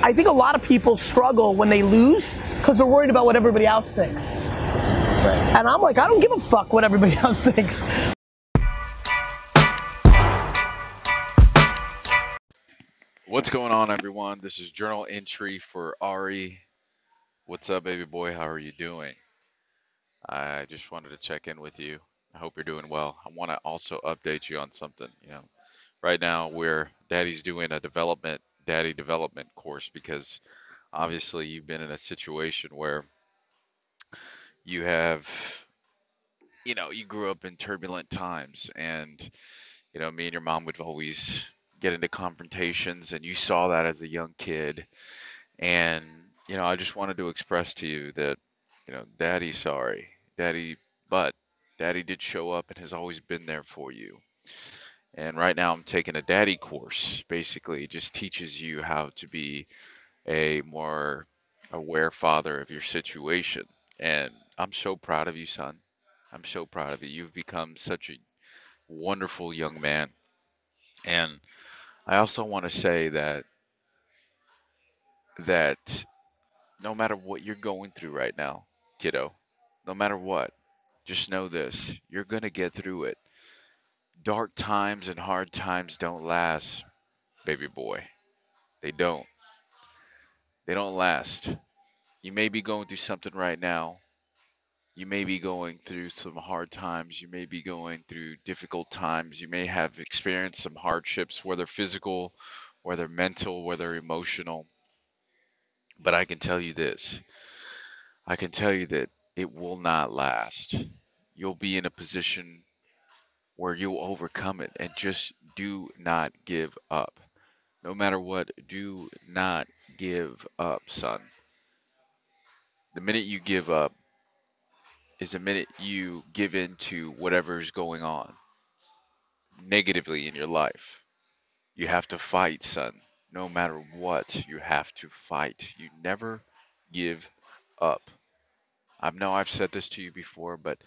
I think a lot of people struggle when they lose because they're worried about what everybody else thinks. Right. And I'm like, I don't give a fuck what everybody else thinks. What's going on, everyone? This is journal entry for Ari. What's up, baby boy? How are you doing? I just wanted to check in with you. I hope you're doing well. I want to also update you on something. You know, right now we're Daddy's doing a development daddy development course because obviously you've been in a situation where you have you know you grew up in turbulent times and you know me and your mom would always get into confrontations and you saw that as a young kid. And you know I just wanted to express to you that you know daddy sorry. Daddy but daddy did show up and has always been there for you and right now I'm taking a daddy course. Basically, it just teaches you how to be a more aware father of your situation. And I'm so proud of you, son. I'm so proud of you. You've become such a wonderful young man. And I also want to say that that no matter what you're going through right now, kiddo, no matter what, just know this, you're going to get through it dark times and hard times don't last, baby boy. They don't. They don't last. You may be going through something right now. You may be going through some hard times. You may be going through difficult times. You may have experienced some hardships, whether physical, whether mental, whether emotional. But I can tell you this I can tell you that it will not last. You'll be in a position where you'll overcome it and just do not give up. No matter what, do not give up, son. The minute you give up is the minute you give in to whatever's going on negatively in your life. You have to fight, son. No matter what, you have to fight. You never give up. I know I've said this to you before, but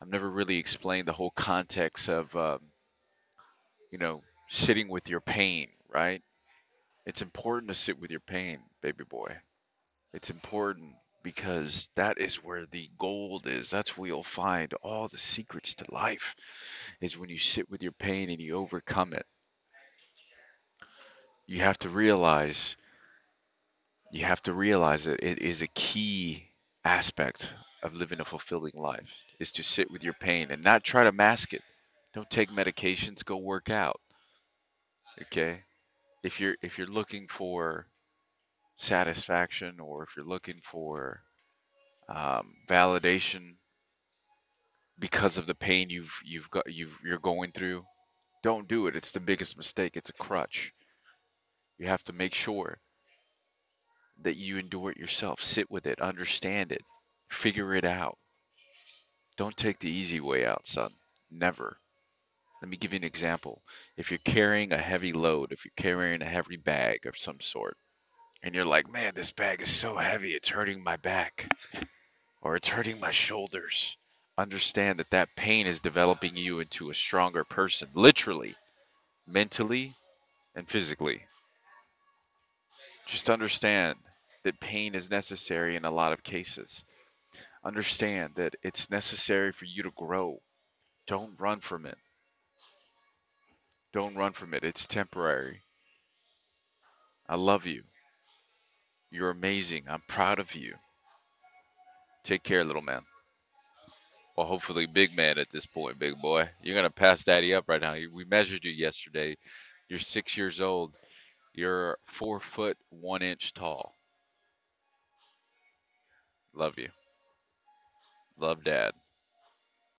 I've never really explained the whole context of, um, you know, sitting with your pain, right? It's important to sit with your pain, baby boy. It's important because that is where the gold is. That's where you'll find all the secrets to life, is when you sit with your pain and you overcome it. You have to realize, you have to realize that it is a key aspect of living a fulfilling life is to sit with your pain and not try to mask it. Don't take medications, go work out. Okay? If you're if you're looking for satisfaction or if you're looking for um, validation because of the pain you've you've got you you're going through, don't do it. It's the biggest mistake. It's a crutch. You have to make sure that you endure it yourself. Sit with it, understand it, Figure it out. Don't take the easy way out, son. Never. Let me give you an example. If you're carrying a heavy load, if you're carrying a heavy bag of some sort, and you're like, man, this bag is so heavy, it's hurting my back, or it's hurting my shoulders, understand that that pain is developing you into a stronger person, literally, mentally, and physically. Just understand that pain is necessary in a lot of cases. Understand that it's necessary for you to grow. Don't run from it. Don't run from it. It's temporary. I love you. You're amazing. I'm proud of you. Take care, little man. Well, hopefully, big man at this point, big boy. You're going to pass daddy up right now. We measured you yesterday. You're six years old. You're four foot one inch tall. Love you. Love, Dad.